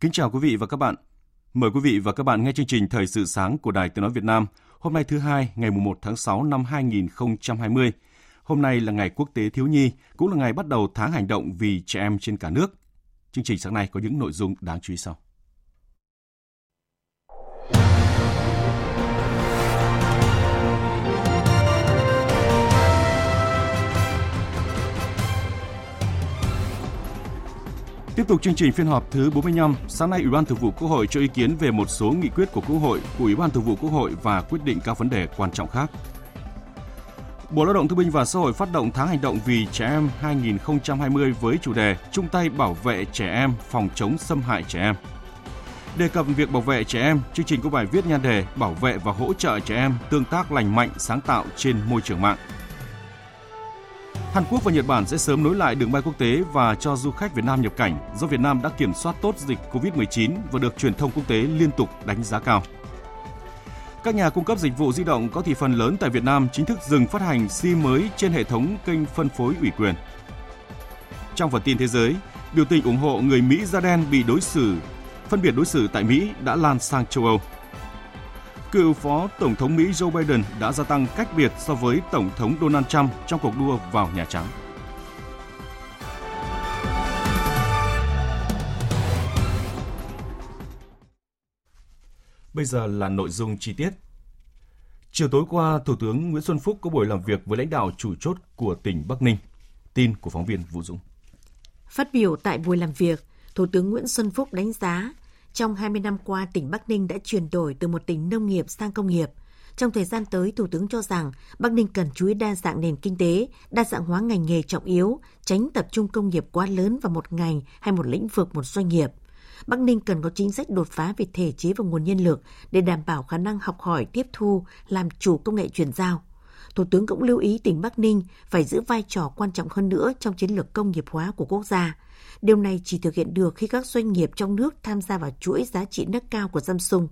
Kính chào quý vị và các bạn. Mời quý vị và các bạn nghe chương trình Thời sự sáng của Đài Tiếng Nói Việt Nam hôm nay thứ hai ngày 1 tháng 6 năm 2020. Hôm nay là ngày quốc tế thiếu nhi, cũng là ngày bắt đầu tháng hành động vì trẻ em trên cả nước. Chương trình sáng nay có những nội dung đáng chú ý sau. Tiếp tục chương trình phiên họp thứ 45, sáng nay Ủy ban Thường vụ Quốc hội cho ý kiến về một số nghị quyết của Quốc hội, của Ủy ban Thường vụ Quốc hội và quyết định các vấn đề quan trọng khác. Bộ Lao động Thương binh và Xã hội phát động tháng hành động vì trẻ em 2020 với chủ đề chung tay bảo vệ trẻ em, phòng chống xâm hại trẻ em. Đề cập việc bảo vệ trẻ em, chương trình có bài viết nhan đề Bảo vệ và hỗ trợ trẻ em tương tác lành mạnh, sáng tạo trên môi trường mạng. Hàn Quốc và Nhật Bản sẽ sớm nối lại đường bay quốc tế và cho du khách Việt Nam nhập cảnh do Việt Nam đã kiểm soát tốt dịch COVID-19 và được truyền thông quốc tế liên tục đánh giá cao. Các nhà cung cấp dịch vụ di động có thị phần lớn tại Việt Nam chính thức dừng phát hành SIM mới trên hệ thống kênh phân phối ủy quyền. Trong phần tin thế giới, biểu tình ủng hộ người Mỹ da đen bị đối xử phân biệt đối xử tại Mỹ đã lan sang châu Âu. Cựu Phó Tổng thống Mỹ Joe Biden đã gia tăng cách biệt so với Tổng thống Donald Trump trong cuộc đua vào Nhà Trắng. Bây giờ là nội dung chi tiết. Chiều tối qua, Thủ tướng Nguyễn Xuân Phúc có buổi làm việc với lãnh đạo chủ chốt của tỉnh Bắc Ninh. Tin của phóng viên Vũ Dũng. Phát biểu tại buổi làm việc, Thủ tướng Nguyễn Xuân Phúc đánh giá trong 20 năm qua, tỉnh Bắc Ninh đã chuyển đổi từ một tỉnh nông nghiệp sang công nghiệp. Trong thời gian tới, Thủ tướng cho rằng Bắc Ninh cần chú ý đa dạng nền kinh tế, đa dạng hóa ngành nghề trọng yếu, tránh tập trung công nghiệp quá lớn vào một ngành hay một lĩnh vực một doanh nghiệp. Bắc Ninh cần có chính sách đột phá về thể chế và nguồn nhân lực để đảm bảo khả năng học hỏi, tiếp thu, làm chủ công nghệ chuyển giao. Thủ tướng cũng lưu ý tỉnh Bắc Ninh phải giữ vai trò quan trọng hơn nữa trong chiến lược công nghiệp hóa của quốc gia. Điều này chỉ thực hiện được khi các doanh nghiệp trong nước tham gia vào chuỗi giá trị nâng cao của Samsung.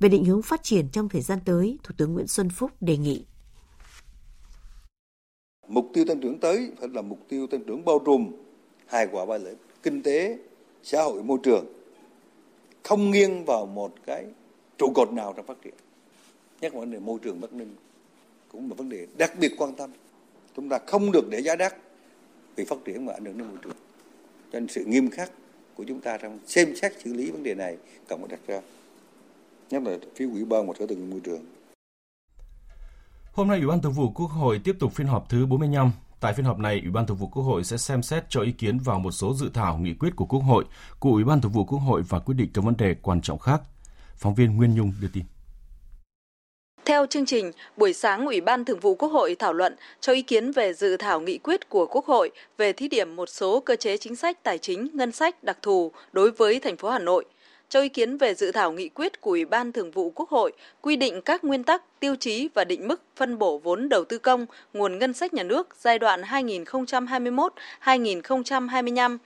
Về định hướng phát triển trong thời gian tới, Thủ tướng Nguyễn Xuân Phúc đề nghị. Mục tiêu tăng trưởng tới phải là mục tiêu tăng trưởng bao trùm, hài hòa ba lợi, kinh tế, xã hội, môi trường. Không nghiêng vào một cái trụ cột nào trong phát triển. Nhất là vấn đề môi trường Bắc Ninh cũng là vấn đề đặc biệt quan tâm. Chúng ta không được để giá đắt vì phát triển mà ảnh hưởng đến môi trường cho nên sự nghiêm khắc của chúng ta trong xem xét xử lý vấn đề này cần phải đặt ra nhất là phía ủy ban và sở tài nguyên môi trường Hôm nay Ủy ban Thường vụ Quốc hội tiếp tục phiên họp thứ 45. Tại phiên họp này, Ủy ban Thường vụ Quốc hội sẽ xem xét cho ý kiến vào một số dự thảo nghị quyết của Quốc hội, của Ủy ban Thường vụ Quốc hội và quyết định các vấn đề quan trọng khác. Phóng viên Nguyên Nhung đưa tin. Theo chương trình, buổi sáng Ủy ban Thường vụ Quốc hội thảo luận cho ý kiến về dự thảo nghị quyết của Quốc hội về thí điểm một số cơ chế chính sách tài chính, ngân sách đặc thù đối với thành phố Hà Nội. Cho ý kiến về dự thảo nghị quyết của Ủy ban Thường vụ Quốc hội quy định các nguyên tắc, tiêu chí và định mức phân bổ vốn đầu tư công, nguồn ngân sách nhà nước giai đoạn 2021-2025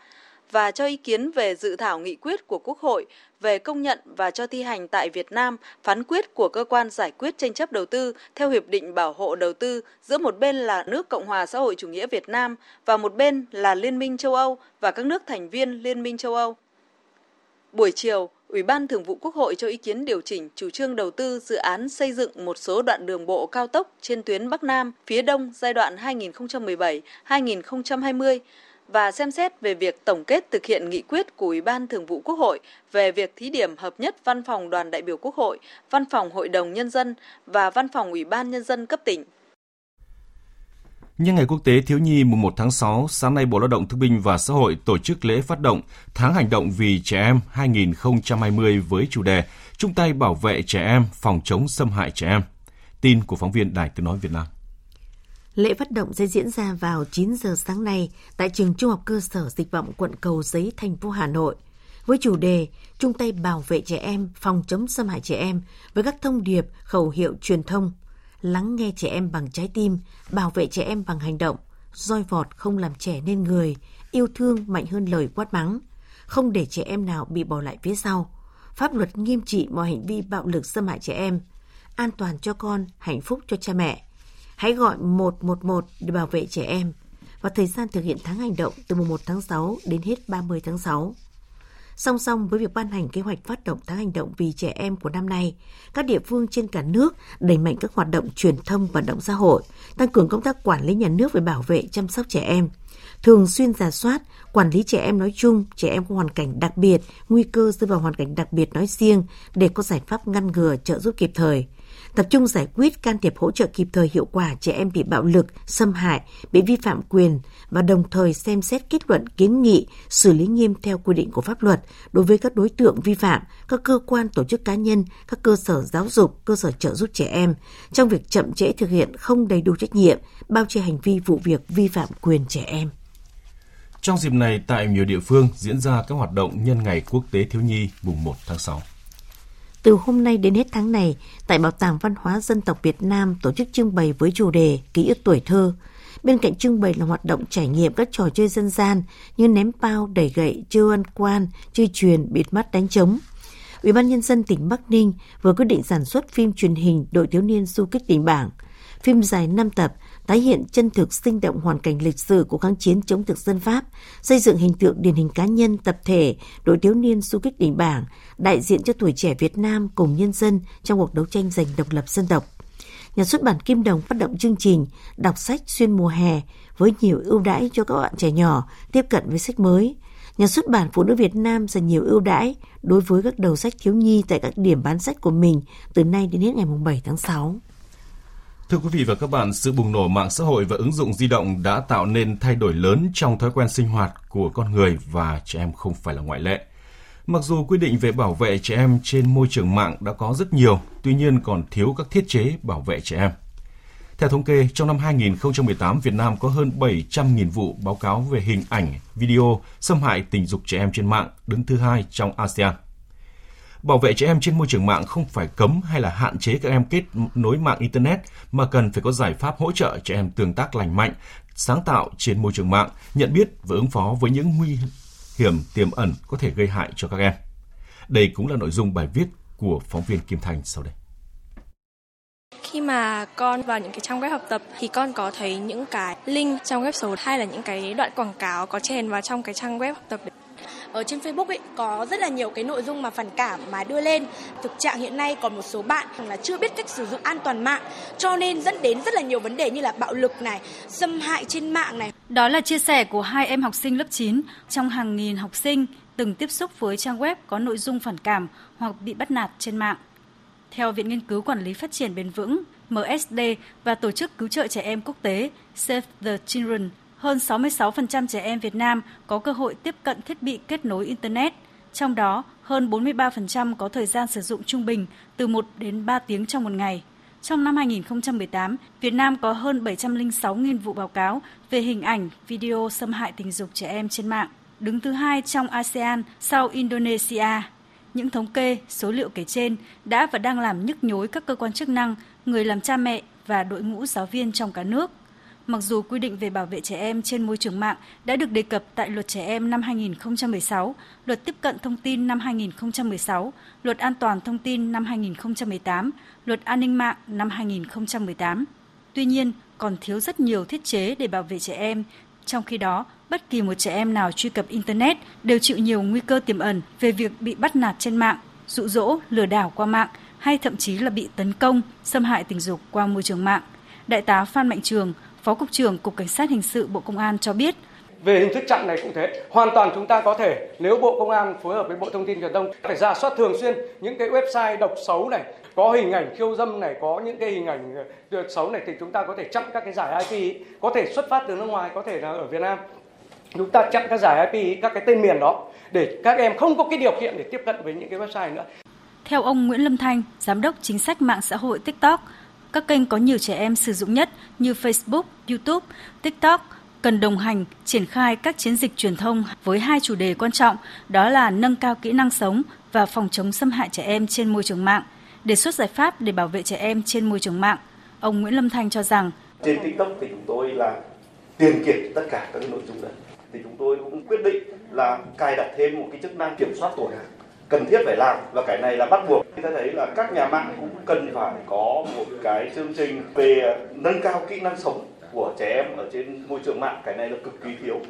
và cho ý kiến về dự thảo nghị quyết của Quốc hội về công nhận và cho thi hành tại Việt Nam phán quyết của cơ quan giải quyết tranh chấp đầu tư theo hiệp định bảo hộ đầu tư giữa một bên là nước Cộng hòa xã hội chủ nghĩa Việt Nam và một bên là Liên minh châu Âu và các nước thành viên Liên minh châu Âu. Buổi chiều, Ủy ban Thường vụ Quốc hội cho ý kiến điều chỉnh chủ trương đầu tư dự án xây dựng một số đoạn đường bộ cao tốc trên tuyến Bắc Nam, phía Đông giai đoạn 2017-2020 và xem xét về việc tổng kết thực hiện nghị quyết của Ủy ban Thường vụ Quốc hội về việc thí điểm hợp nhất Văn phòng Đoàn đại biểu Quốc hội, Văn phòng Hội đồng Nhân dân và Văn phòng Ủy ban Nhân dân cấp tỉnh. Nhân ngày quốc tế thiếu nhi mùng 1 tháng 6, sáng nay Bộ Lao động Thương binh và Xã hội tổ chức lễ phát động Tháng hành động vì trẻ em 2020 với chủ đề Chung tay bảo vệ trẻ em, phòng chống xâm hại trẻ em. Tin của phóng viên Đài Tiếng Nói Việt Nam. Lễ phát động sẽ diễn ra vào 9 giờ sáng nay tại trường Trung học cơ sở Dịch vọng quận Cầu Giấy, thành phố Hà Nội với chủ đề chung tay bảo vệ trẻ em, phòng chống xâm hại trẻ em với các thông điệp, khẩu hiệu truyền thông, lắng nghe trẻ em bằng trái tim, bảo vệ trẻ em bằng hành động, roi vọt không làm trẻ nên người, yêu thương mạnh hơn lời quát mắng, không để trẻ em nào bị bỏ lại phía sau, pháp luật nghiêm trị mọi hành vi bạo lực xâm hại trẻ em, an toàn cho con, hạnh phúc cho cha mẹ. Hãy gọi 111 để bảo vệ trẻ em và thời gian thực hiện tháng hành động từ mùng 1 tháng 6 đến hết 30 tháng 6. Song song với việc ban hành kế hoạch phát động tháng hành động vì trẻ em của năm nay, các địa phương trên cả nước đẩy mạnh các hoạt động truyền thông vận động xã hội, tăng cường công tác quản lý nhà nước về bảo vệ chăm sóc trẻ em, thường xuyên giả soát, quản lý trẻ em nói chung, trẻ em có hoàn cảnh đặc biệt, nguy cơ rơi vào hoàn cảnh đặc biệt nói riêng để có giải pháp ngăn ngừa trợ giúp kịp thời tập trung giải quyết can thiệp hỗ trợ kịp thời hiệu quả trẻ em bị bạo lực, xâm hại, bị vi phạm quyền và đồng thời xem xét kết luận kiến nghị xử lý nghiêm theo quy định của pháp luật đối với các đối tượng vi phạm, các cơ quan tổ chức cá nhân, các cơ sở giáo dục, cơ sở trợ giúp trẻ em trong việc chậm trễ thực hiện không đầy đủ trách nhiệm, bao che hành vi vụ việc vi phạm quyền trẻ em. Trong dịp này, tại nhiều địa phương diễn ra các hoạt động nhân ngày quốc tế thiếu nhi mùng 1 tháng 6. Từ hôm nay đến hết tháng này, tại Bảo tàng Văn hóa Dân tộc Việt Nam tổ chức trưng bày với chủ đề Ký ức tuổi thơ. Bên cạnh trưng bày là hoạt động trải nghiệm các trò chơi dân gian như ném bao, đẩy gậy, chơi ăn quan, chơi truyền, bịt mắt đánh trống. Ủy ban nhân dân tỉnh Bắc Ninh vừa quyết định sản xuất phim truyền hình Đội thiếu niên du kích tỉnh Bảng. Phim dài 5 tập tái hiện chân thực sinh động hoàn cảnh lịch sử của kháng chiến chống thực dân Pháp, xây dựng hình tượng điển hình cá nhân, tập thể, đội thiếu niên du kích đỉnh bảng, đại diện cho tuổi trẻ Việt Nam cùng nhân dân trong cuộc đấu tranh giành độc lập dân tộc. Nhà xuất bản Kim Đồng phát động chương trình đọc sách xuyên mùa hè với nhiều ưu đãi cho các bạn trẻ nhỏ tiếp cận với sách mới. Nhà xuất bản Phụ nữ Việt Nam dành nhiều ưu đãi đối với các đầu sách thiếu nhi tại các điểm bán sách của mình từ nay đến hết ngày 7 tháng 6. Thưa quý vị và các bạn, sự bùng nổ mạng xã hội và ứng dụng di động đã tạo nên thay đổi lớn trong thói quen sinh hoạt của con người và trẻ em không phải là ngoại lệ. Mặc dù quy định về bảo vệ trẻ em trên môi trường mạng đã có rất nhiều, tuy nhiên còn thiếu các thiết chế bảo vệ trẻ em. Theo thống kê, trong năm 2018, Việt Nam có hơn 700.000 vụ báo cáo về hình ảnh, video xâm hại tình dục trẻ em trên mạng, đứng thứ hai trong ASEAN. Bảo vệ trẻ em trên môi trường mạng không phải cấm hay là hạn chế các em kết nối mạng Internet, mà cần phải có giải pháp hỗ trợ trẻ em tương tác lành mạnh, sáng tạo trên môi trường mạng, nhận biết và ứng phó với những nguy hiểm tiềm ẩn có thể gây hại cho các em. Đây cũng là nội dung bài viết của phóng viên Kim Thành sau đây. Khi mà con vào những cái trang web học tập thì con có thấy những cái link trong web số hay là những cái đoạn quảng cáo có chèn vào trong cái trang web học tập đấy ở trên Facebook ấy có rất là nhiều cái nội dung mà phản cảm mà đưa lên. Thực trạng hiện nay còn một số bạn là chưa biết cách sử dụng an toàn mạng cho nên dẫn đến rất là nhiều vấn đề như là bạo lực này, xâm hại trên mạng này. Đó là chia sẻ của hai em học sinh lớp 9 trong hàng nghìn học sinh từng tiếp xúc với trang web có nội dung phản cảm hoặc bị bắt nạt trên mạng. Theo Viện Nghiên cứu Quản lý Phát triển Bền vững MSD và Tổ chức Cứu trợ Trẻ Em Quốc tế Save the Children hơn 66% trẻ em Việt Nam có cơ hội tiếp cận thiết bị kết nối Internet. Trong đó, hơn 43% có thời gian sử dụng trung bình từ 1 đến 3 tiếng trong một ngày. Trong năm 2018, Việt Nam có hơn 706.000 vụ báo cáo về hình ảnh, video xâm hại tình dục trẻ em trên mạng, đứng thứ hai trong ASEAN sau Indonesia. Những thống kê, số liệu kể trên đã và đang làm nhức nhối các cơ quan chức năng, người làm cha mẹ và đội ngũ giáo viên trong cả nước – Mặc dù quy định về bảo vệ trẻ em trên môi trường mạng đã được đề cập tại Luật Trẻ Em năm 2016, Luật Tiếp cận Thông tin năm 2016, Luật An toàn Thông tin năm 2018, Luật An ninh mạng năm 2018. Tuy nhiên, còn thiếu rất nhiều thiết chế để bảo vệ trẻ em. Trong khi đó, bất kỳ một trẻ em nào truy cập Internet đều chịu nhiều nguy cơ tiềm ẩn về việc bị bắt nạt trên mạng, dụ dỗ, lừa đảo qua mạng hay thậm chí là bị tấn công, xâm hại tình dục qua môi trường mạng. Đại tá Phan Mạnh Trường, Phó Cục trưởng Cục Cảnh sát Hình sự Bộ Công an cho biết. về hình thức chặn này cũng thế hoàn toàn chúng ta có thể nếu bộ công an phối hợp với bộ thông tin truyền thông phải ra soát thường xuyên những cái website độc xấu này có hình ảnh khiêu dâm này có những cái hình ảnh ờ, xấu này thì chúng ta có thể chặn các cái giải IP có thể xuất phát từ nước ngoài có thể là ở Việt Nam chúng ta chặn các giải IP các cái tên miền đó để các em không có cái điều kiện để tiếp cận với những cái website nữa. Theo ông Nguyễn Lâm Thanh, giám đốc chính sách mạng xã hội TikTok, các kênh có nhiều trẻ em sử dụng nhất như Facebook, YouTube, TikTok cần đồng hành triển khai các chiến dịch truyền thông với hai chủ đề quan trọng, đó là nâng cao kỹ năng sống và phòng chống xâm hại trẻ em trên môi trường mạng, đề xuất giải pháp để bảo vệ trẻ em trên môi trường mạng. Ông Nguyễn Lâm Thanh cho rằng trên TikTok thì chúng tôi là tiền kiểm tất cả các nội dung đấy thì chúng tôi cũng quyết định là cài đặt thêm một cái chức năng kiểm soát tuổi cần thiết phải làm và cái này là bắt buộc. Chúng ta thấy là các nhà mạng cũng cần phải có một cái chương trình về nâng cao kỹ năng sống của trẻ em ở trên môi trường mạng, cái này là cực kỳ thiếu.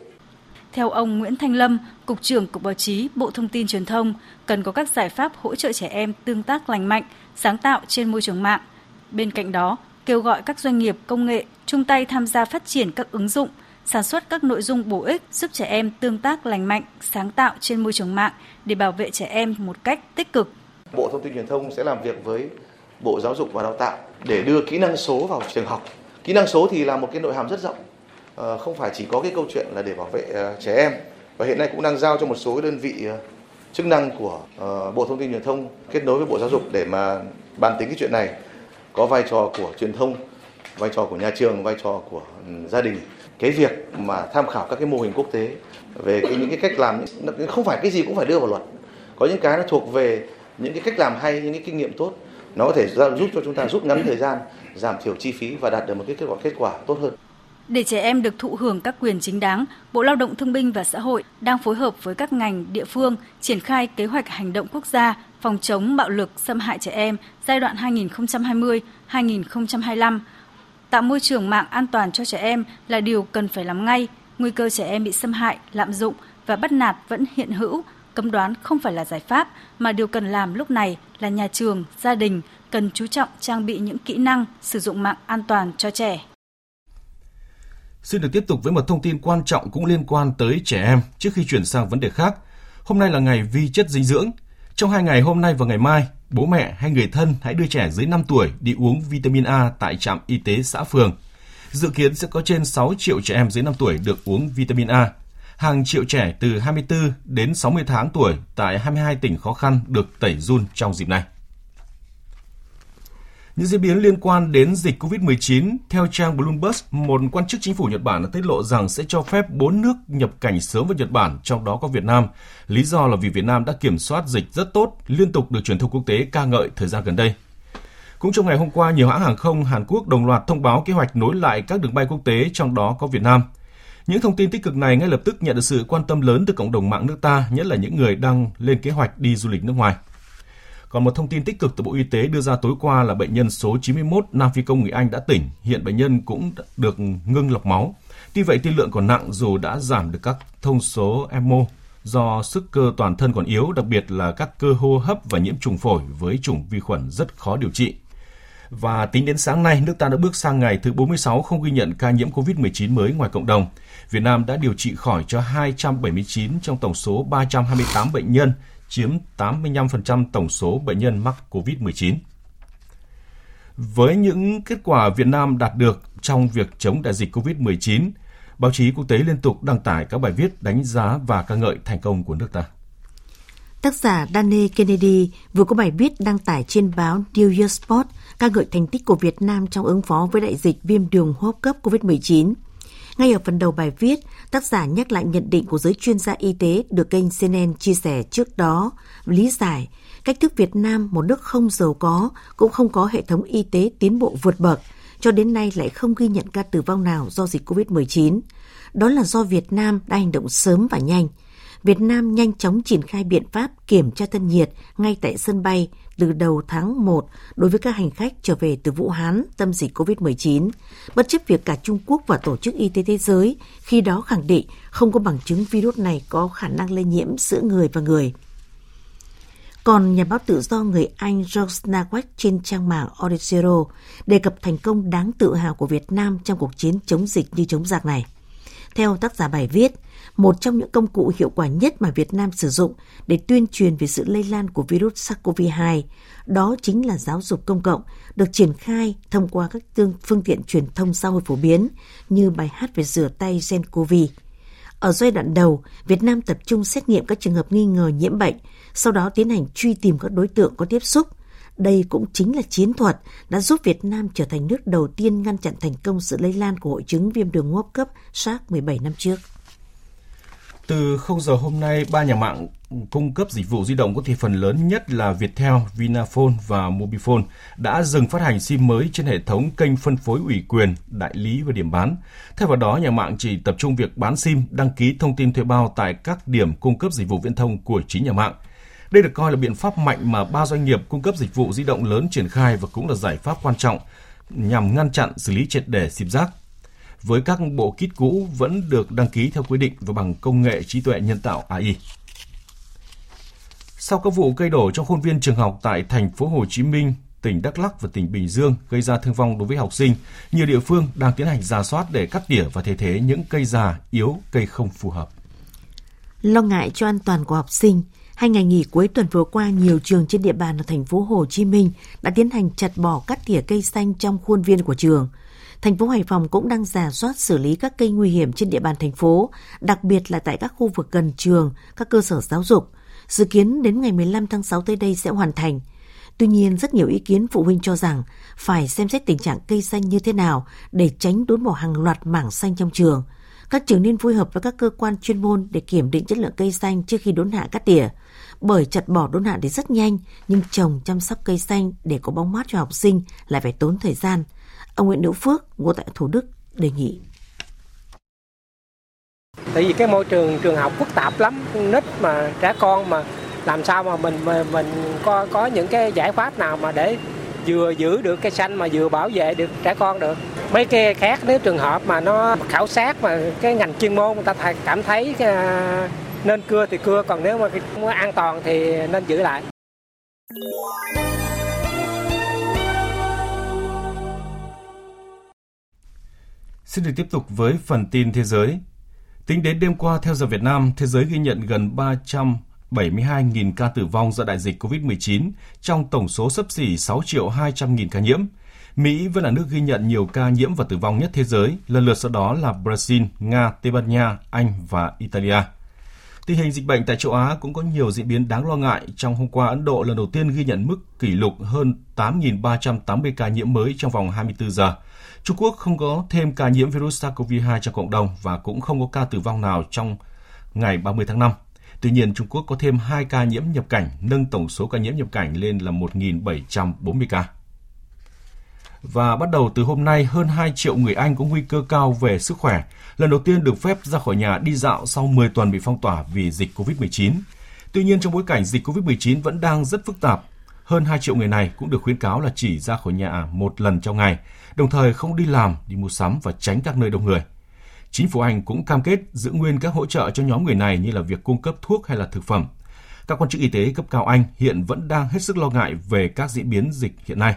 Theo ông Nguyễn Thanh Lâm, Cục trưởng Cục Báo chí, Bộ Thông tin Truyền thông, cần có các giải pháp hỗ trợ trẻ em tương tác lành mạnh, sáng tạo trên môi trường mạng. Bên cạnh đó, kêu gọi các doanh nghiệp công nghệ chung tay tham gia phát triển các ứng dụng, sản xuất các nội dung bổ ích giúp trẻ em tương tác lành mạnh, sáng tạo trên môi trường mạng để bảo vệ trẻ em một cách tích cực. Bộ Thông tin Truyền thông sẽ làm việc với Bộ Giáo dục và Đào tạo để đưa kỹ năng số vào trường học. Kỹ năng số thì là một cái nội hàm rất rộng, ờ, không phải chỉ có cái câu chuyện là để bảo vệ ờ, trẻ em và hiện nay cũng đang giao cho một số đơn vị ờ, chức năng của Bộ Thông tin Truyền thông kết nối với Bộ Giáo dục để mà bàn tính cái chuyện này có vai trò của truyền thông, vai trò của nhà trường, vai trò của ừ, gia đình. Cái việc mà tham khảo các cái mô hình quốc tế về cái, những cái cách làm không phải cái gì cũng phải đưa vào luật. Có những cái nó thuộc về những cái cách làm hay những cái kinh nghiệm tốt. Nó có thể giúp cho chúng ta rút ngắn thời gian giảm thiểu chi phí và đạt được một cái kết quả kết quả tốt hơn. Để trẻ em được thụ hưởng các quyền chính đáng, Bộ Lao động Thương binh và Xã hội đang phối hợp với các ngành địa phương triển khai kế hoạch hành động quốc gia phòng chống bạo lực xâm hại trẻ em giai đoạn 2020-2025 Tạo môi trường mạng an toàn cho trẻ em là điều cần phải làm ngay. Nguy cơ trẻ em bị xâm hại, lạm dụng và bắt nạt vẫn hiện hữu, cấm đoán không phải là giải pháp mà điều cần làm lúc này là nhà trường, gia đình cần chú trọng trang bị những kỹ năng sử dụng mạng an toàn cho trẻ. Xin được tiếp tục với một thông tin quan trọng cũng liên quan tới trẻ em trước khi chuyển sang vấn đề khác. Hôm nay là ngày vi chất dinh dưỡng. Trong hai ngày hôm nay và ngày mai, bố mẹ hay người thân hãy đưa trẻ dưới 5 tuổi đi uống vitamin A tại trạm y tế xã phường. Dự kiến sẽ có trên 6 triệu trẻ em dưới 5 tuổi được uống vitamin A. Hàng triệu trẻ từ 24 đến 60 tháng tuổi tại 22 tỉnh khó khăn được tẩy run trong dịp này. Những diễn biến liên quan đến dịch COVID-19, theo trang Bloomberg, một quan chức chính phủ Nhật Bản đã tiết lộ rằng sẽ cho phép 4 nước nhập cảnh sớm vào Nhật Bản, trong đó có Việt Nam. Lý do là vì Việt Nam đã kiểm soát dịch rất tốt, liên tục được truyền thông quốc tế ca ngợi thời gian gần đây. Cũng trong ngày hôm qua, nhiều hãng hàng không Hàn Quốc đồng loạt thông báo kế hoạch nối lại các đường bay quốc tế, trong đó có Việt Nam. Những thông tin tích cực này ngay lập tức nhận được sự quan tâm lớn từ cộng đồng mạng nước ta, nhất là những người đang lên kế hoạch đi du lịch nước ngoài. Còn một thông tin tích cực từ Bộ Y tế đưa ra tối qua là bệnh nhân số 91 Nam Phi công người Anh đã tỉnh, hiện bệnh nhân cũng được ngưng lọc máu. Tuy vậy tiên lượng còn nặng dù đã giảm được các thông số EMO do sức cơ toàn thân còn yếu, đặc biệt là các cơ hô hấp và nhiễm trùng phổi với chủng vi khuẩn rất khó điều trị. Và tính đến sáng nay, nước ta đã bước sang ngày thứ 46 không ghi nhận ca nhiễm COVID-19 mới ngoài cộng đồng. Việt Nam đã điều trị khỏi cho 279 trong tổng số 328 bệnh nhân chiếm 85% tổng số bệnh nhân mắc COVID-19. Với những kết quả Việt Nam đạt được trong việc chống đại dịch COVID-19, báo chí quốc tế liên tục đăng tải các bài viết đánh giá và ca ngợi thành công của nước ta. Tác giả Danny Kennedy vừa có bài viết đăng tải trên báo New York Post ca ngợi thành tích của Việt Nam trong ứng phó với đại dịch viêm đường hô hấp cấp COVID-19. Ngay ở phần đầu bài viết, tác giả nhắc lại nhận định của giới chuyên gia y tế được kênh CNN chia sẻ trước đó, lý giải cách thức Việt Nam, một nước không giàu có, cũng không có hệ thống y tế tiến bộ vượt bậc, cho đến nay lại không ghi nhận ca tử vong nào do dịch COVID-19. Đó là do Việt Nam đã hành động sớm và nhanh – Việt Nam nhanh chóng triển khai biện pháp kiểm tra thân nhiệt ngay tại sân bay từ đầu tháng 1 đối với các hành khách trở về từ Vũ Hán tâm dịch COVID-19, bất chấp việc cả Trung Quốc và Tổ chức Y tế Thế giới khi đó khẳng định không có bằng chứng virus này có khả năng lây nhiễm giữa người và người. Còn nhà báo tự do người Anh George Nawak trên trang mạng Odisero đề cập thành công đáng tự hào của Việt Nam trong cuộc chiến chống dịch như chống giặc này. Theo tác giả bài viết, một trong những công cụ hiệu quả nhất mà Việt Nam sử dụng để tuyên truyền về sự lây lan của virus SARS-CoV-2 đó chính là giáo dục công cộng được triển khai thông qua các phương tiện truyền thông xã hội phổ biến như bài hát về rửa tay GenCoV. Ở giai đoạn đầu, Việt Nam tập trung xét nghiệm các trường hợp nghi ngờ nhiễm bệnh, sau đó tiến hành truy tìm các đối tượng có tiếp xúc. Đây cũng chính là chiến thuật đã giúp Việt Nam trở thành nước đầu tiên ngăn chặn thành công sự lây lan của hội chứng viêm đường hô hấp cấp SARS 17 năm trước. Từ 0 giờ hôm nay, ba nhà mạng cung cấp dịch vụ di động có thị phần lớn nhất là Viettel, Vinaphone và Mobifone đã dừng phát hành SIM mới trên hệ thống kênh phân phối ủy quyền, đại lý và điểm bán. Thay vào đó, nhà mạng chỉ tập trung việc bán SIM, đăng ký thông tin thuê bao tại các điểm cung cấp dịch vụ viễn thông của chính nhà mạng. Đây được coi là biện pháp mạnh mà ba doanh nghiệp cung cấp dịch vụ di động lớn triển khai và cũng là giải pháp quan trọng nhằm ngăn chặn xử lý triệt để sim rác với các bộ kit cũ vẫn được đăng ký theo quy định và bằng công nghệ trí tuệ nhân tạo AI. Sau các vụ cây đổ trong khuôn viên trường học tại thành phố Hồ Chí Minh, tỉnh Đắk Lắk và tỉnh Bình Dương gây ra thương vong đối với học sinh, nhiều địa phương đang tiến hành giả soát để cắt tỉa và thay thế những cây già, yếu, cây không phù hợp. Lo ngại cho an toàn của học sinh, hai ngày nghỉ cuối tuần vừa qua, nhiều trường trên địa bàn ở thành phố Hồ Chí Minh đã tiến hành chặt bỏ cắt tỉa cây xanh trong khuôn viên của trường – Thành phố Hải Phòng cũng đang giả soát xử lý các cây nguy hiểm trên địa bàn thành phố, đặc biệt là tại các khu vực gần trường, các cơ sở giáo dục. Dự kiến đến ngày 15 tháng 6 tới đây sẽ hoàn thành. Tuy nhiên, rất nhiều ý kiến phụ huynh cho rằng phải xem xét tình trạng cây xanh như thế nào để tránh đốn bỏ hàng loạt mảng xanh trong trường. Các trường nên phối hợp với các cơ quan chuyên môn để kiểm định chất lượng cây xanh trước khi đốn hạ cắt tỉa. Bởi chặt bỏ đốn hạ thì rất nhanh, nhưng trồng chăm sóc cây xanh để có bóng mát cho học sinh lại phải tốn thời gian. Ông Nguyễn Hữu Phước, ngụ tại Thủ Đức, đề nghị. Tại vì cái môi trường trường học phức tạp lắm, nít mà trẻ con mà làm sao mà mình mình, mình có có những cái giải pháp nào mà để vừa giữ được cây xanh mà vừa bảo vệ được trẻ con được mấy cái khác nếu trường hợp mà nó khảo sát mà cái ngành chuyên môn người ta cảm thấy à, nên cưa thì cưa còn nếu mà an toàn thì nên giữ lại Xin được tiếp tục với phần tin thế giới. Tính đến đêm qua theo giờ Việt Nam, thế giới ghi nhận gần 372.000 ca tử vong do đại dịch COVID-19 trong tổng số sấp xỉ 6 triệu 200 nghìn ca nhiễm. Mỹ vẫn là nước ghi nhận nhiều ca nhiễm và tử vong nhất thế giới, lần lượt sau đó là Brazil, Nga, Tây Ban Nha, Anh và Italia. Tình hình dịch bệnh tại châu Á cũng có nhiều diễn biến đáng lo ngại. Trong hôm qua, Ấn Độ lần đầu tiên ghi nhận mức kỷ lục hơn 8.380 ca nhiễm mới trong vòng 24 giờ. Trung Quốc không có thêm ca nhiễm virus SARS-CoV-2 trong cộng đồng và cũng không có ca tử vong nào trong ngày 30 tháng 5. Tuy nhiên, Trung Quốc có thêm 2 ca nhiễm nhập cảnh, nâng tổng số ca nhiễm nhập cảnh lên là 1.740 ca. Và bắt đầu từ hôm nay, hơn 2 triệu người Anh có nguy cơ cao về sức khỏe, lần đầu tiên được phép ra khỏi nhà đi dạo sau 10 tuần bị phong tỏa vì dịch COVID-19. Tuy nhiên, trong bối cảnh dịch COVID-19 vẫn đang rất phức tạp, hơn 2 triệu người này cũng được khuyến cáo là chỉ ra khỏi nhà một lần trong ngày, đồng thời không đi làm, đi mua sắm và tránh các nơi đông người. Chính phủ Anh cũng cam kết giữ nguyên các hỗ trợ cho nhóm người này như là việc cung cấp thuốc hay là thực phẩm. Các quan chức y tế cấp cao Anh hiện vẫn đang hết sức lo ngại về các diễn biến dịch hiện nay.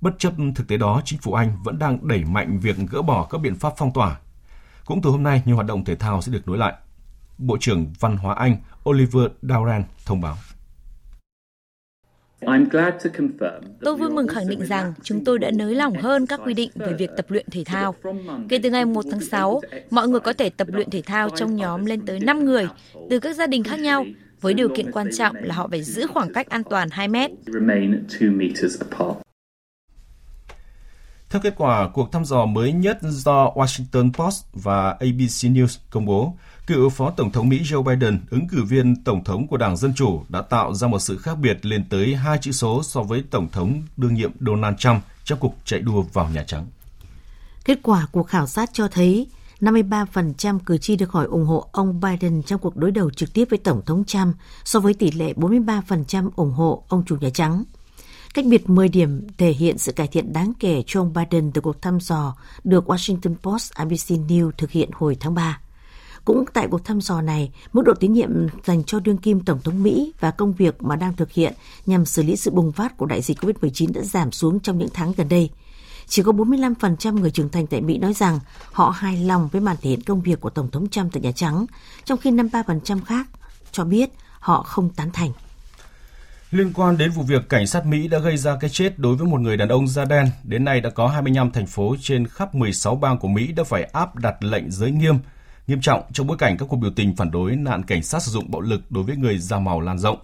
Bất chấp thực tế đó, chính phủ Anh vẫn đang đẩy mạnh việc gỡ bỏ các biện pháp phong tỏa. Cũng từ hôm nay, nhiều hoạt động thể thao sẽ được nối lại. Bộ trưởng Văn hóa Anh Oliver Dowden thông báo. Tôi vui mừng khẳng định rằng chúng tôi đã nới lỏng hơn các quy định về việc tập luyện thể thao. Kể từ ngày 1 tháng 6, mọi người có thể tập luyện thể thao trong nhóm lên tới 5 người từ các gia đình khác nhau, với điều kiện quan trọng là họ phải giữ khoảng cách an toàn 2 mét. Theo kết quả cuộc thăm dò mới nhất do Washington Post và ABC News công bố, cựu Phó Tổng thống Mỹ Joe Biden, ứng cử viên Tổng thống của Đảng Dân Chủ, đã tạo ra một sự khác biệt lên tới hai chữ số so với Tổng thống đương nhiệm Donald Trump trong cuộc chạy đua vào Nhà Trắng. Kết quả cuộc khảo sát cho thấy 53% cử tri được hỏi ủng hộ ông Biden trong cuộc đối đầu trực tiếp với Tổng thống Trump so với tỷ lệ 43% ủng hộ ông chủ Nhà Trắng. Cách biệt 10 điểm thể hiện sự cải thiện đáng kể cho ông Biden từ cuộc thăm dò được Washington Post ABC News thực hiện hồi tháng 3. Cũng tại cuộc thăm dò này, mức độ tín nhiệm dành cho đương kim Tổng thống Mỹ và công việc mà đang thực hiện nhằm xử lý sự bùng phát của đại dịch COVID-19 đã giảm xuống trong những tháng gần đây. Chỉ có 45% người trưởng thành tại Mỹ nói rằng họ hài lòng với màn thể hiện công việc của Tổng thống Trump tại Nhà Trắng, trong khi 53% khác cho biết họ không tán thành. Liên quan đến vụ việc cảnh sát Mỹ đã gây ra cái chết đối với một người đàn ông da đen, đến nay đã có 25 thành phố trên khắp 16 bang của Mỹ đã phải áp đặt lệnh giới nghiêm, nghiêm trọng trong bối cảnh các cuộc biểu tình phản đối nạn cảnh sát sử dụng bạo lực đối với người da màu lan rộng.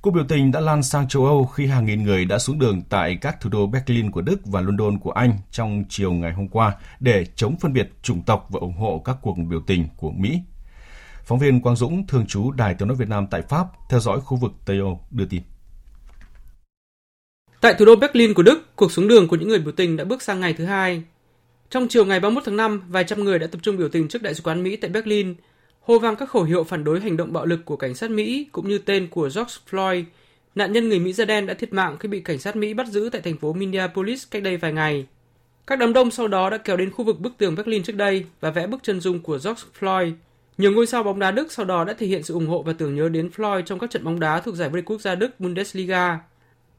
Cuộc biểu tình đã lan sang châu Âu khi hàng nghìn người đã xuống đường tại các thủ đô Berlin của Đức và London của Anh trong chiều ngày hôm qua để chống phân biệt chủng tộc và ủng hộ các cuộc biểu tình của Mỹ. Phóng viên Quang Dũng, thường trú Đài tiếng nói Việt Nam tại Pháp, theo dõi khu vực Tây Âu đưa tin. Tại thủ đô Berlin của Đức, cuộc xuống đường của những người biểu tình đã bước sang ngày thứ hai. Trong chiều ngày 31 tháng 5, vài trăm người đã tập trung biểu tình trước đại sứ quán Mỹ tại Berlin, hô vang các khẩu hiệu phản đối hành động bạo lực của cảnh sát Mỹ cũng như tên của George Floyd, nạn nhân người Mỹ da đen đã thiệt mạng khi bị cảnh sát Mỹ bắt giữ tại thành phố Minneapolis cách đây vài ngày. Các đám đông sau đó đã kéo đến khu vực bức tường Berlin trước đây và vẽ bức chân dung của George Floyd. Nhiều ngôi sao bóng đá Đức sau đó đã thể hiện sự ủng hộ và tưởng nhớ đến Floyd trong các trận bóng đá thuộc giải vô địch quốc gia Đức Bundesliga.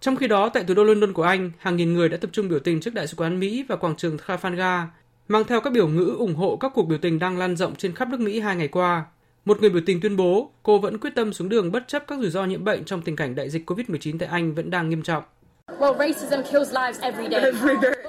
Trong khi đó, tại thủ đô London của Anh, hàng nghìn người đã tập trung biểu tình trước đại sứ quán Mỹ và quảng trường Trafalgar, mang theo các biểu ngữ ủng hộ các cuộc biểu tình đang lan rộng trên khắp nước Mỹ hai ngày qua. Một người biểu tình tuyên bố cô vẫn quyết tâm xuống đường bất chấp các rủi ro nhiễm bệnh trong tình cảnh đại dịch COVID-19 tại Anh vẫn đang nghiêm trọng.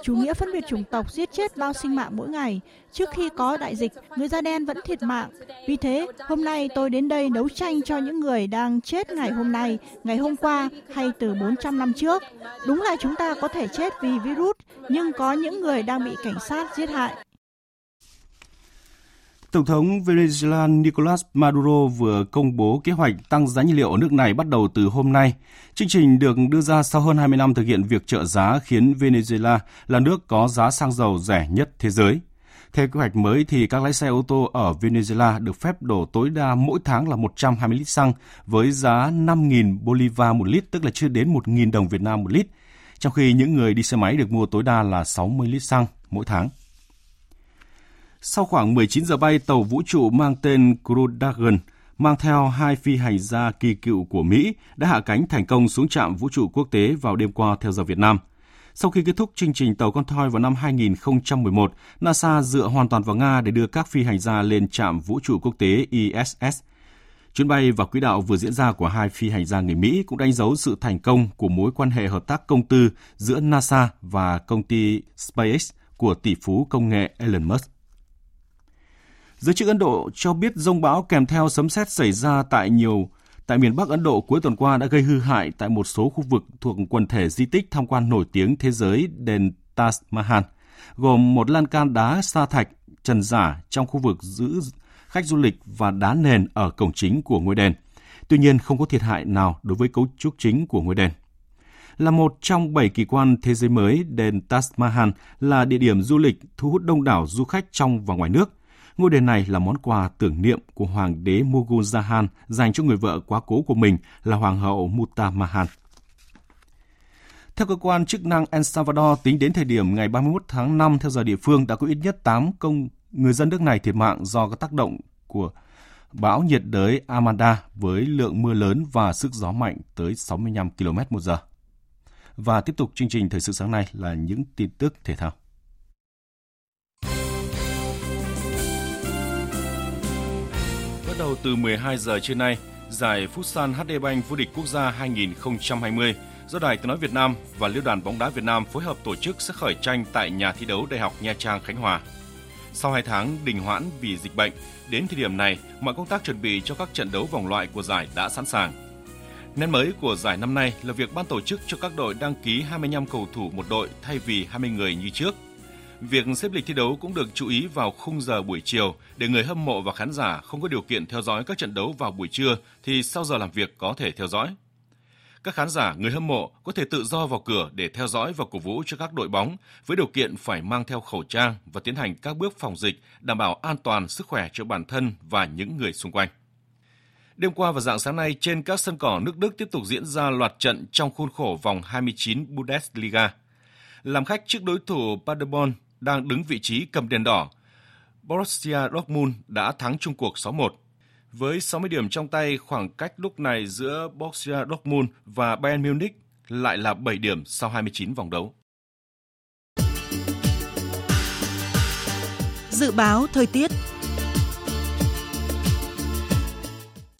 Chủ nghĩa phân biệt chủng tộc giết chết bao sinh mạng mỗi ngày. Trước khi có đại dịch, người da đen vẫn thiệt mạng. Vì thế, hôm nay tôi đến đây đấu tranh cho những người đang chết ngày hôm nay, ngày hôm qua hay từ 400 năm trước. Đúng là chúng ta có thể chết vì virus, nhưng có những người đang bị cảnh sát giết hại. Tổng thống Venezuela Nicolas Maduro vừa công bố kế hoạch tăng giá nhiên liệu ở nước này bắt đầu từ hôm nay. Chương trình được đưa ra sau hơn 20 năm thực hiện việc trợ giá khiến Venezuela là nước có giá xăng dầu rẻ nhất thế giới. Theo kế hoạch mới thì các lái xe ô tô ở Venezuela được phép đổ tối đa mỗi tháng là 120 lít xăng với giá 5.000 bolivar một lít, tức là chưa đến 1.000 đồng Việt Nam một lít, trong khi những người đi xe máy được mua tối đa là 60 lít xăng mỗi tháng. Sau khoảng 19 giờ bay, tàu vũ trụ mang tên Crew Dragon mang theo hai phi hành gia kỳ cựu của Mỹ đã hạ cánh thành công xuống trạm vũ trụ quốc tế vào đêm qua theo giờ Việt Nam. Sau khi kết thúc chương trình tàu con thoi vào năm 2011, NASA dựa hoàn toàn vào Nga để đưa các phi hành gia lên trạm vũ trụ quốc tế ISS. Chuyến bay và quỹ đạo vừa diễn ra của hai phi hành gia người Mỹ cũng đánh dấu sự thành công của mối quan hệ hợp tác công tư giữa NASA và công ty SpaceX của tỷ phú công nghệ Elon Musk. Giới chức Ấn Độ cho biết rông bão kèm theo sấm sét xảy ra tại nhiều tại miền Bắc Ấn Độ cuối tuần qua đã gây hư hại tại một số khu vực thuộc quần thể di tích tham quan nổi tiếng thế giới đền Taj Mahal, gồm một lan can đá sa thạch trần giả trong khu vực giữ khách du lịch và đá nền ở cổng chính của ngôi đền. Tuy nhiên không có thiệt hại nào đối với cấu trúc chính của ngôi đền. Là một trong bảy kỳ quan thế giới mới, đền Taj Mahal là địa điểm du lịch thu hút đông đảo du khách trong và ngoài nước – Ngôi đền này là món quà tưởng niệm của Hoàng đế Mughal Jahan dành cho người vợ quá cố của mình là Hoàng hậu Muta Mahan. Theo cơ quan chức năng El Salvador, tính đến thời điểm ngày 31 tháng 5 theo giờ địa phương đã có ít nhất 8 công người dân nước này thiệt mạng do các tác động của bão nhiệt đới Amanda với lượng mưa lớn và sức gió mạnh tới 65 km một giờ. Và tiếp tục chương trình thời sự sáng nay là những tin tức thể thao. Từ 12 giờ trưa nay, giải Futsal HD Bank vô địch quốc gia 2020 do Đài Tiếng nói Việt Nam và Liên đoàn bóng đá Việt Nam phối hợp tổ chức sẽ khởi tranh tại nhà thi đấu Đại học Nha Trang Khánh Hòa. Sau 2 tháng đình hoãn vì dịch bệnh, đến thời điểm này, mọi công tác chuẩn bị cho các trận đấu vòng loại của giải đã sẵn sàng. Nét mới của giải năm nay là việc ban tổ chức cho các đội đăng ký 25 cầu thủ một đội thay vì 20 người như trước – Việc xếp lịch thi đấu cũng được chú ý vào khung giờ buổi chiều để người hâm mộ và khán giả không có điều kiện theo dõi các trận đấu vào buổi trưa thì sau giờ làm việc có thể theo dõi. Các khán giả, người hâm mộ có thể tự do vào cửa để theo dõi và cổ vũ cho các đội bóng với điều kiện phải mang theo khẩu trang và tiến hành các bước phòng dịch đảm bảo an toàn sức khỏe cho bản thân và những người xung quanh. Đêm qua và dạng sáng nay trên các sân cỏ nước Đức tiếp tục diễn ra loạt trận trong khuôn khổ vòng 29 Bundesliga. Làm khách trước đối thủ Paderborn đang đứng vị trí cầm đèn đỏ. Borussia Dortmund đã thắng chung cuộc 6-1. Với 60 điểm trong tay, khoảng cách lúc này giữa Borussia Dortmund và Bayern Munich lại là 7 điểm sau 29 vòng đấu. Dự báo thời tiết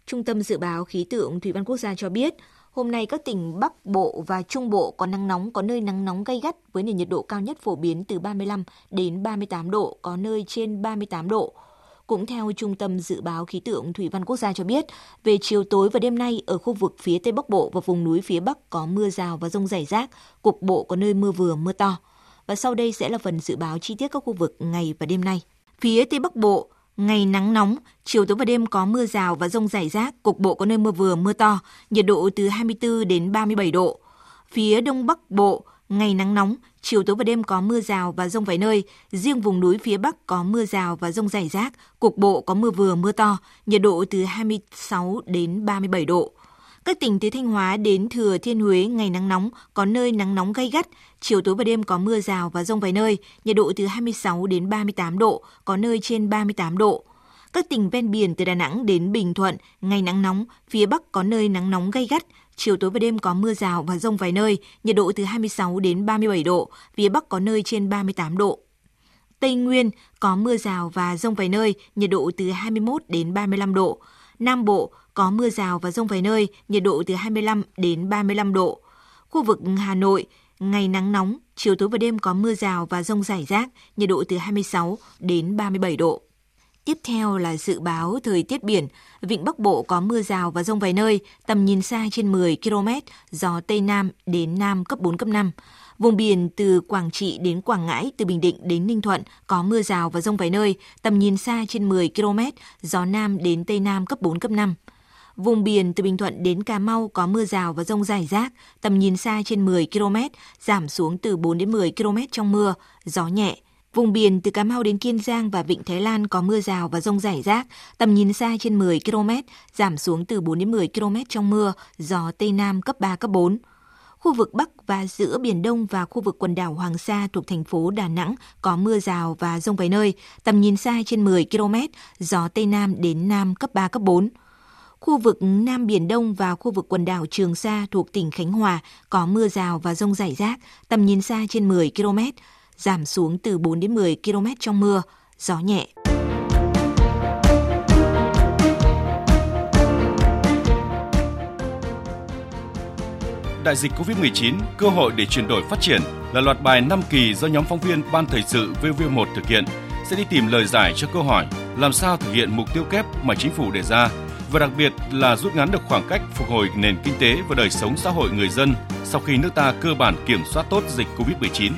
Trung tâm Dự báo Khí tượng Thủy văn Quốc gia cho biết, hôm nay các tỉnh Bắc Bộ và Trung Bộ có nắng nóng, có nơi nắng nóng gay gắt với nền nhiệt độ cao nhất phổ biến từ 35 đến 38 độ, có nơi trên 38 độ. Cũng theo Trung tâm Dự báo Khí tượng Thủy văn Quốc gia cho biết, về chiều tối và đêm nay ở khu vực phía Tây Bắc Bộ và vùng núi phía Bắc có mưa rào và rông rải rác, cục bộ có nơi mưa vừa mưa to. Và sau đây sẽ là phần dự báo chi tiết các khu vực ngày và đêm nay. Phía Tây Bắc Bộ, ngày nắng nóng, chiều tối và đêm có mưa rào và rông rải rác, cục bộ có nơi mưa vừa mưa to, nhiệt độ từ 24 đến 37 độ. Phía Đông Bắc Bộ, ngày nắng nóng, chiều tối và đêm có mưa rào và rông vài nơi, riêng vùng núi phía Bắc có mưa rào và rông rải rác, cục bộ có mưa vừa mưa to, nhiệt độ từ 26 đến 37 độ. Các tỉnh từ Thanh Hóa đến Thừa Thiên Huế ngày nắng nóng, có nơi nắng nóng gay gắt, chiều tối và đêm có mưa rào và rông vài nơi, nhiệt độ từ 26 đến 38 độ, có nơi trên 38 độ. Các tỉnh ven biển từ Đà Nẵng đến Bình Thuận, ngày nắng nóng, phía Bắc có nơi nắng nóng gay gắt, chiều tối và đêm có mưa rào và rông vài nơi, nhiệt độ từ 26 đến 37 độ, phía Bắc có nơi trên 38 độ. Tây Nguyên có mưa rào và rông vài nơi, nhiệt độ từ 21 đến 35 độ. Nam Bộ có mưa rào và rông vài nơi, nhiệt độ từ 25 đến 35 độ. Khu vực Hà Nội, ngày nắng nóng, chiều tối và đêm có mưa rào và rông rải rác, nhiệt độ từ 26 đến 37 độ. Tiếp theo là dự báo thời tiết biển. Vịnh Bắc Bộ có mưa rào và rông vài nơi, tầm nhìn xa trên 10 km, gió Tây Nam đến Nam cấp 4, cấp 5. Vùng biển từ Quảng Trị đến Quảng Ngãi, từ Bình Định đến Ninh Thuận có mưa rào và rông vài nơi, tầm nhìn xa trên 10 km, gió Nam đến Tây Nam cấp 4, cấp 5. Vùng biển từ Bình Thuận đến Cà Mau có mưa rào và rông rải rác, tầm nhìn xa trên 10 km, giảm xuống từ 4 đến 10 km trong mưa, gió nhẹ. Vùng biển từ Cà Mau đến Kiên Giang và Vịnh Thái Lan có mưa rào và rông rải rác, tầm nhìn xa trên 10 km, giảm xuống từ 4 đến 10 km trong mưa, gió Tây Nam cấp 3, cấp 4. Khu vực Bắc và giữa Biển Đông và khu vực quần đảo Hoàng Sa thuộc thành phố Đà Nẵng có mưa rào và rông vài nơi, tầm nhìn xa trên 10 km, gió Tây Nam đến Nam cấp 3, cấp 4. Khu vực Nam Biển Đông và khu vực quần đảo Trường Sa thuộc tỉnh Khánh Hòa có mưa rào và rông rải rác, tầm nhìn xa trên 10 km, giảm xuống từ 4 đến 10 km trong mưa, gió nhẹ. Đại dịch Covid-19, cơ hội để chuyển đổi phát triển là loạt bài 5 kỳ do nhóm phóng viên Ban Thời sự VV1 thực hiện sẽ đi tìm lời giải cho câu hỏi làm sao thực hiện mục tiêu kép mà chính phủ đề ra và đặc biệt là rút ngắn được khoảng cách phục hồi nền kinh tế và đời sống xã hội người dân sau khi nước ta cơ bản kiểm soát tốt dịch Covid-19.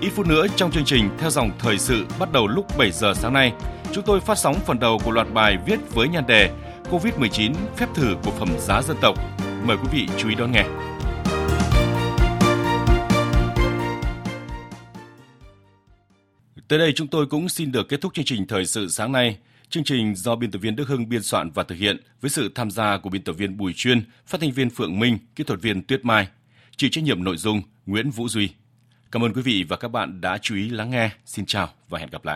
Ít phút nữa trong chương trình theo dòng thời sự bắt đầu lúc 7 giờ sáng nay, chúng tôi phát sóng phần đầu của loạt bài viết với nhan đề Covid-19 phép thử của phẩm giá dân tộc. Mời quý vị chú ý đón nghe. Tới đây chúng tôi cũng xin được kết thúc chương trình thời sự sáng nay. Chương trình do biên tập viên Đức Hưng biên soạn và thực hiện với sự tham gia của biên tập viên Bùi Chuyên, phát thanh viên Phượng Minh, kỹ thuật viên Tuyết Mai, chịu trách nhiệm nội dung Nguyễn Vũ Duy. Cảm ơn quý vị và các bạn đã chú ý lắng nghe. Xin chào và hẹn gặp lại.